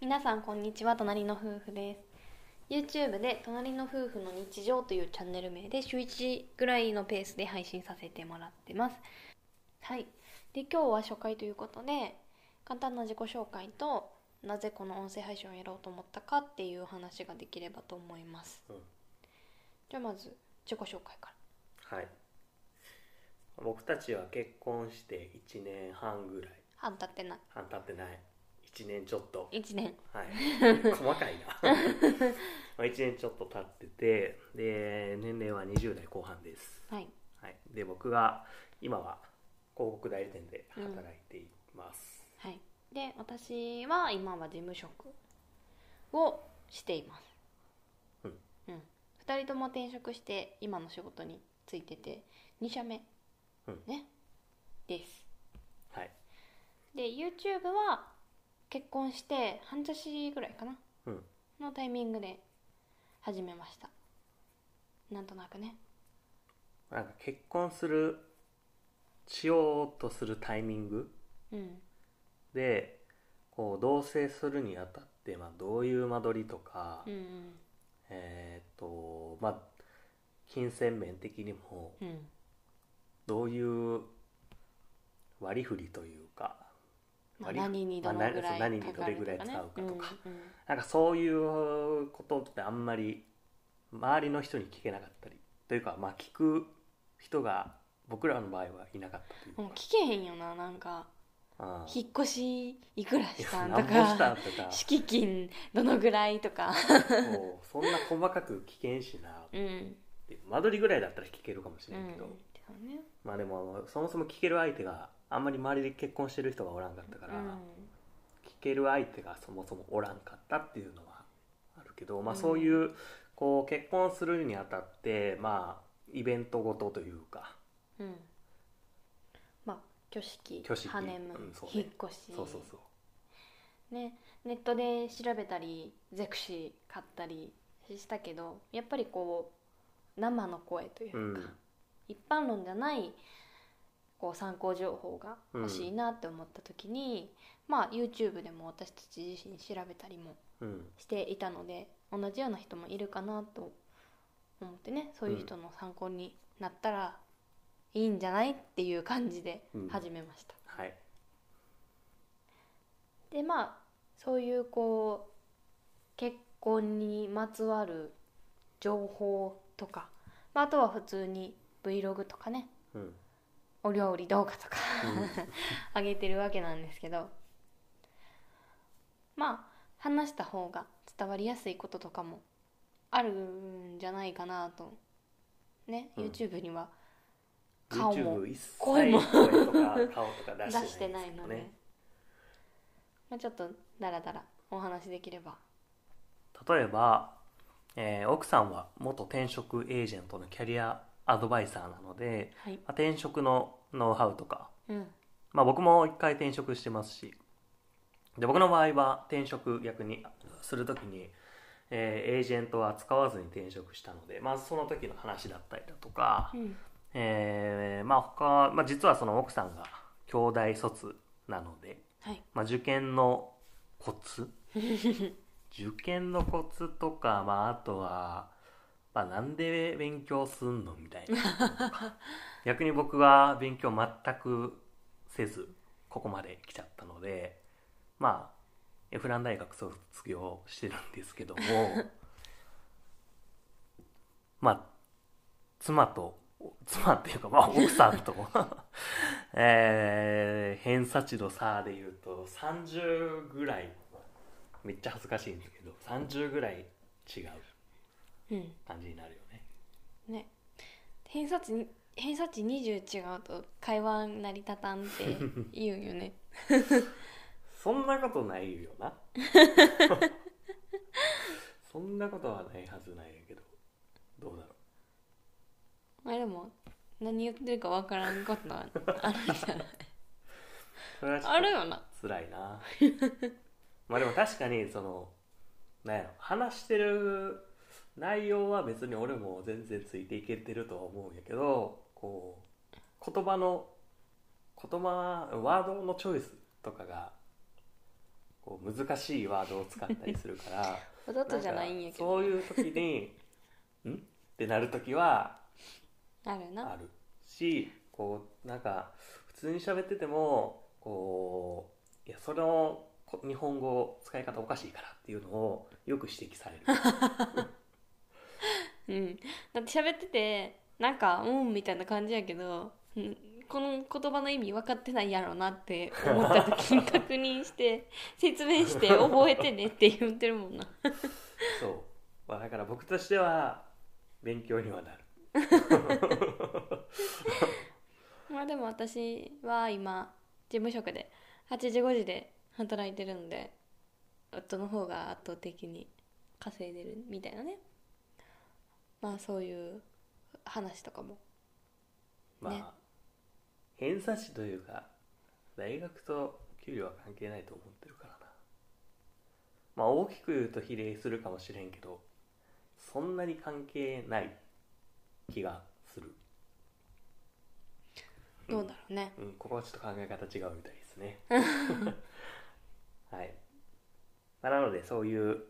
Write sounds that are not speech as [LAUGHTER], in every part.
皆さんこんにちは。隣の夫婦です。YouTube で隣の夫婦の日常というチャンネル名で週1ぐらいのペースで配信させてもらってます。はい。で今日は初回ということで簡単な自己紹介となぜこの音声配信をやろうと思ったかっていう話ができればと思います。うん。じゃあまず自己紹介かはい。僕たちは結婚して1年半ぐらい。ら半経ってない。半経ってない1年ちょっと。1年。はい。細かいな。[LAUGHS] まあ1年ちょっと経っててで年齢は20代後半です、はい。はい、で僕が今は広告代理店で働いています、はい。で私は今は事務職をしています。うん。うん、2人とも転職して今の仕事についてて2社目、うん。ね。です。はい。で YouTube は結婚して半年ぐらいかな。うん。のタイミングで始めました。なんとなくね。なんか結婚するしようとするタイミングうん。でこう同棲するにあたって、まあ、どういう間取りとか、うんうん。えーっとまあ金銭面的にもうん。どういう割り振りというかまあ、何にどのぐらいまあ何にかどれぐらい使うか。とかうんうんなんかそういうことってあんまり周りの人に聞けなかったりというかまあ聞く人が僕らの場合はいなかったというか、もう聞けへんよななんか引っ越しいくらしたんとかとか。[LAUGHS] 敷金どのぐらいとか。もうそんな細かく聞けんしな。うん。間取りぐらいだったら聞けるかもしうんれんけど、そうね。まあでもそもそも聞ける相手があんまり周りで結婚してる人がおらんかったから、うん。聞ける相手がそもそもおらんかったっていうのはあるけど、まあ、うん。そういうこう結婚するにあたってまあイベントごとというか。うん。まあ挙式挙式。ハネム、うんね。引っ越し。そうそうそう。ねネットで調べたりゼクシー買ったりしたけどやっぱりこう生の声というか、うん。一般論じゃないこう参考情報が欲しいなって思った時に、まあ YouTube でも私たち自身調べたりもうん。していたので同じような人もいるかなと思ってねそういう人の参考になったらいいんじゃないっていう感じでうん。始めました、はい。でまあそういうこう結婚にまつわる情報とか、まあ、あとは普通に Vlog とかねうんお料理動画とか [LAUGHS] 上げてるわけなんですけど。まあ話した方が伝わりやすいこととかもあるんじゃないかなと。ね、うん。YouTube には顔も声も出出してなないいので、まあ、ちょっとダラダラお話できれば。例えば、えー奥さんは元転職エージェントのキャリアアドバイザーなので、はい。まあ、転職のノウハウとかうん。まあ、僕も一回転職してますしで僕の場合は転職逆にするときに、えーエージェントは使わずに転職したのでまずその時の話だったりだとか、うん。えーまあ他、まあ、実はその奥さんが兄弟卒なので、はい。まあ、受験のコツ？受験のコツとか、まあ、あとは、まあ、なんで勉強すんのみたいな。[LAUGHS] 逆に僕は勉強全くせずここまで来ちゃったのでまあエフラン大学卒業してるんですけども [LAUGHS] まあ妻と妻っていうか、まあ、奥さんと [LAUGHS] えー偏差値の差でいうと30ぐらいめっちゃ恥ずかしいんですけど30ぐらい違ううん。感じになるよね。ね。偏差値に偏差値20違うと会話成り立たんって [LAUGHS] 言うよね。そんなことないよな。[LAUGHS] そんなことはないはずないけど。どうだろあれでも何言ってるかわからんことはあるんじゃない？うそれはちょっとあるよな。辛いな。まあでも確かにそのなんやろ話してる内容は別に俺も全然ついていけてるとは思うんやけどこう言葉の言葉ワードのチョイスとかがここう難しいワードを使ったりするから [LAUGHS] わざとじゃないんやけど。そういう時に「ん?」ってなる時はあるな。あるしこうなんか普通に喋っててもこういやそのこ日本語使い方おかしいからっていうのをよく指摘される [LAUGHS] うん。だって喋っててなんかうんみたいな感じやけど、うん、この言葉の意味分かってないやろなって思った時に確認して説明して覚えてねって言ってるもんな。そう、まあ、だから僕としては勉強にはなる。[LAUGHS] まあでも私は今事務職で8時5時で働いてるので夫の方が圧倒的に稼いでるみたいなねまあそういう話とかも。まあ、ね。偏差値というか大学と給料は関係ないと思ってるからな。まあ大きく言うと比例するかもしれんけどそんなに関係ない気がする。どうだろうね。うん、ここはちょっと考え方違うみたいですね。[LAUGHS] はい、まあ、なのでそういう、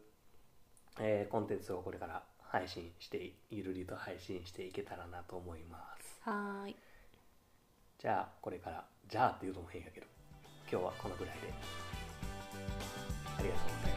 えーコンテンツをこれから配信してゆるりと配信していけたらなと思います。はーい。じゃあこれからじゃあっていうのも変やけど今日はこのぐらいで。ありがとうございまし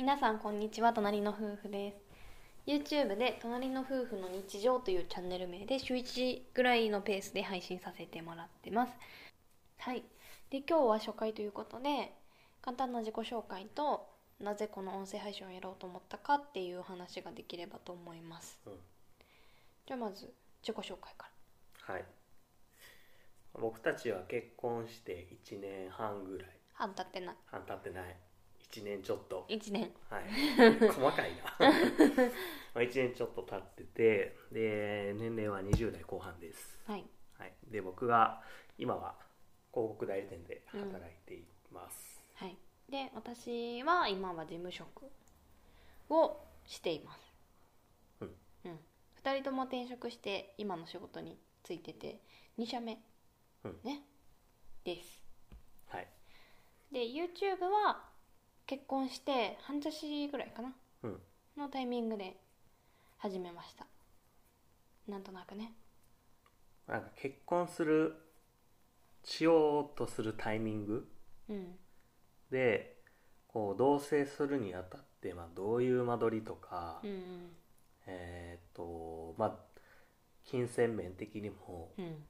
皆さんこんにちは隣の夫婦です。YouTube で「隣の夫婦の日常」というチャンネル名で週1ぐらいのペースで配信させてもらってます。はい。で今日は初回ということで簡単な自己紹介となぜこの音声配信をやろうと思ったかっていう話ができればと思います、うん。じゃあまず自己紹介かはい。僕たちは結婚して1年半ぐらい。ら半経ってない。半経ってない1年ちょっと。1年。はい、細かいな。[LAUGHS] まあ1年ちょっと経っててで年齢は20代後半です、はい。はい、で僕が今は広告代理店で働いています、はい。で私は今は事務職をしています。うん。うん、2人とも転職して今の仕事についてて2社目、うん。ね。です。はい。で YouTube は結婚して半年ぐらいかな。うん。のタイミングで始めました。なんとなくね。なんか結婚するしようとするタイミング？うん。でこう同棲するにあたって、まあ、どういう間取りとか、うんうん。えーっとまあ金銭面的にもうん。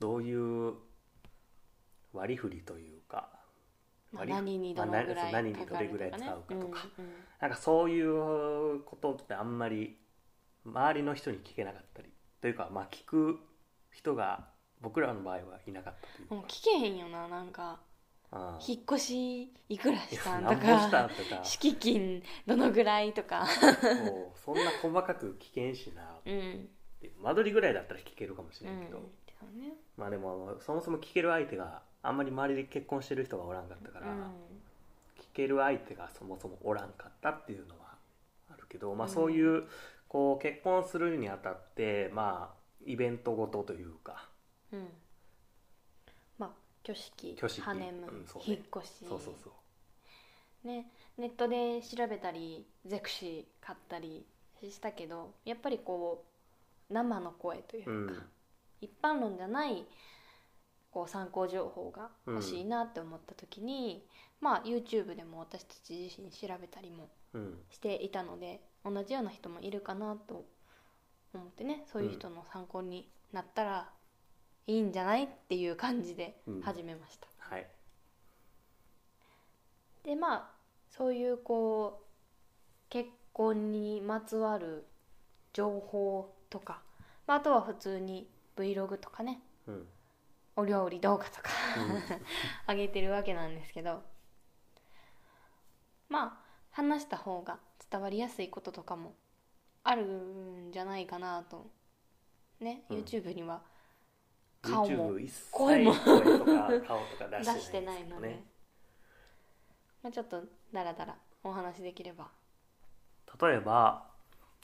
どういう割り振りというかまあ、何にどのぐらいまあ何にどれぐらい使うかとか。うんうんなんかそういうことってあんまり周りの人に聞けなかったりというかまあ聞く人が僕らの場合はいなかったというか。もう聞けへんよななんかあ引っ越しいくらいしたんとかとか。[LAUGHS] 敷金どのぐらいとか。そんな細かく聞けんしな。っうん。て間取りぐらいだったら聞けるかもしうんれんけど、そうね。まあでもそもそも聞ける相手があんまり周りで結婚してる人がおらんかったから、うん。聞ける相手がそもそもおらんかったっていうのはあるけど、まあ、うん。そういうこう結婚するにあたってまあイベントごとというか。うん。まあ挙式挙式。ハネム、うんそうね。引っ越し。そうそうそう。ねネットで調べたりゼクシー買ったりしたけどやっぱりこう生の声というか、うん一般論じゃないこう参考情報が欲しいなって思った時に、まあ YouTube でも私たち自身調べたりもうんしていたので同じような人もいるかなと思ってねそういう人の参考になったらいいんじゃないっていう感じでうん。始めました、はい。でまあそういうこう結婚にまつわる情報とか、まあ、あとは普通に Vlog とかねうん。お料理動画とかうん。[LAUGHS] 上げてるわけなんですけどまあ話した方が伝わりやすいこととかもあるんじゃないかなと。ね、うん。YouTube には顔も声も。声とか顔とか出出してないいので、まあ、ちょっとダラダラお話できれば。例えば、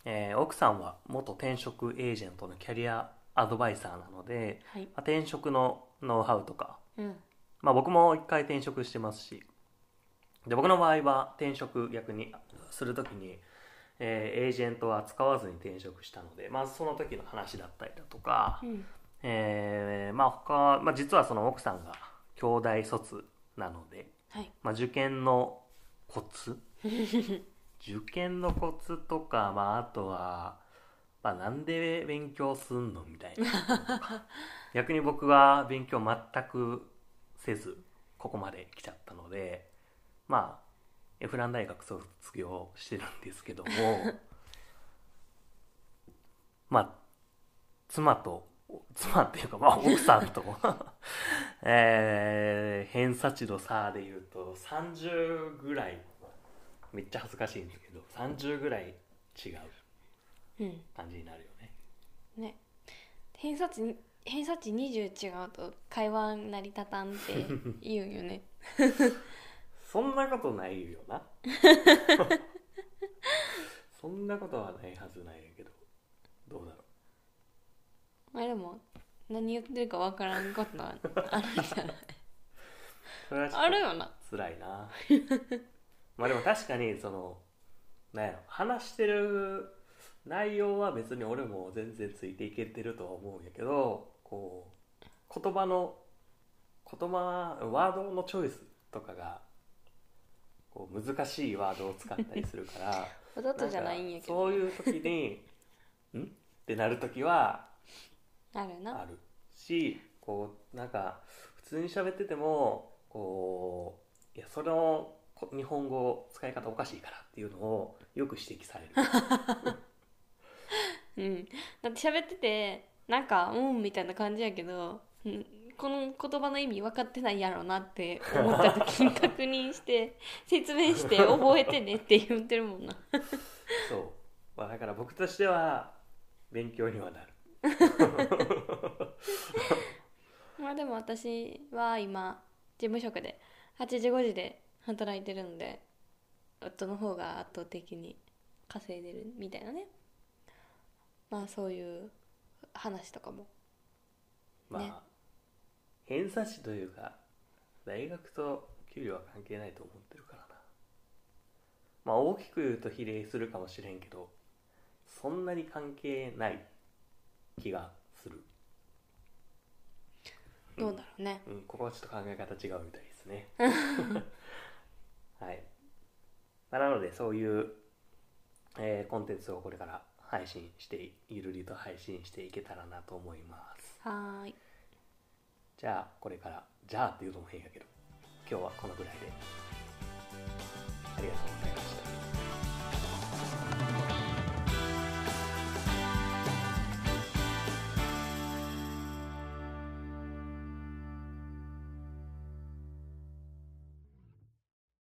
えー奥さんは元転職エージェントのキャリアアドバイザーなので、はい。まあ、転職のノウハウとか、うん。まあ、僕も一回転職してますしで僕の場合は転職逆にするときに、えーエージェントは使わずに転職したので、まあ、その時の話だったりだとか、うん。えーまあ他、まあ、実はその奥さんが兄弟卒なので、はい。まあ、受験のコツ？受験のコツとか、まあ、あとは、まあ、なんで勉強すんのみたいな。[LAUGHS] 逆に僕は勉強全くせずここまで来ちゃったのでまあエフラン大学卒業してるんですけども [LAUGHS] まあ妻と妻っていうか、まあ、奥さんと、[LAUGHS] えー偏差値の差で言うと30ぐらいめっちゃ恥ずかしいんですけど30ぐらい違う。感じになるよね。ね。偏差値に偏差値20違うと会話成り立たんって [LAUGHS] 言うんよね。そんなことないよな。[LAUGHS] そんなことはないはずないけど。どうだろあれでも何言ってるかわからんことは [LAUGHS] あるんじゃない？あるよな。と辛いな。まあでも確かにそのなんやろ話してる内容は別に俺も全然ついていけてるとは思うんやけどこう言葉の言葉ワードのチョイスとかがこう難しいワードを使ったりするから [LAUGHS] わざとじゃないんやけど。そういう時に「[LAUGHS] ん?」ってなる時はあるな。あるしこうなんか普通に喋っててもこういやそのこ日本語使い方おかしいからっていうのをよく指摘される [LAUGHS] うん。だって喋っててなんかうんみたいな感じやけど、うん、この言葉の意味分かってないやろなって思った時に確認して [LAUGHS] 説明して覚えてねって言ってるもんな。そう、まあ、だから僕としては勉強にはなる。[LAUGHS] まあでも私は今事務職で8時5時で働いてるので夫の方が圧倒的に稼いでるみたいなねまあそういう話とかも。まあ、ね。偏差値というか大学と給料は関係ないと思ってるからな。まあ大きく言うと比例するかもしれんけどそんなに関係ない気がする。どうだろうね、うん、ここはちょっと考え方違うみたいですね。[LAUGHS] はい。まあなので、そういう、えーコンテンツをこれから配信して、ゆるりと配信していけたらなと思います。はーいじゃあ、これから、じゃあっていうのも変やけど、今日はこのぐらいで。ありがとうございました。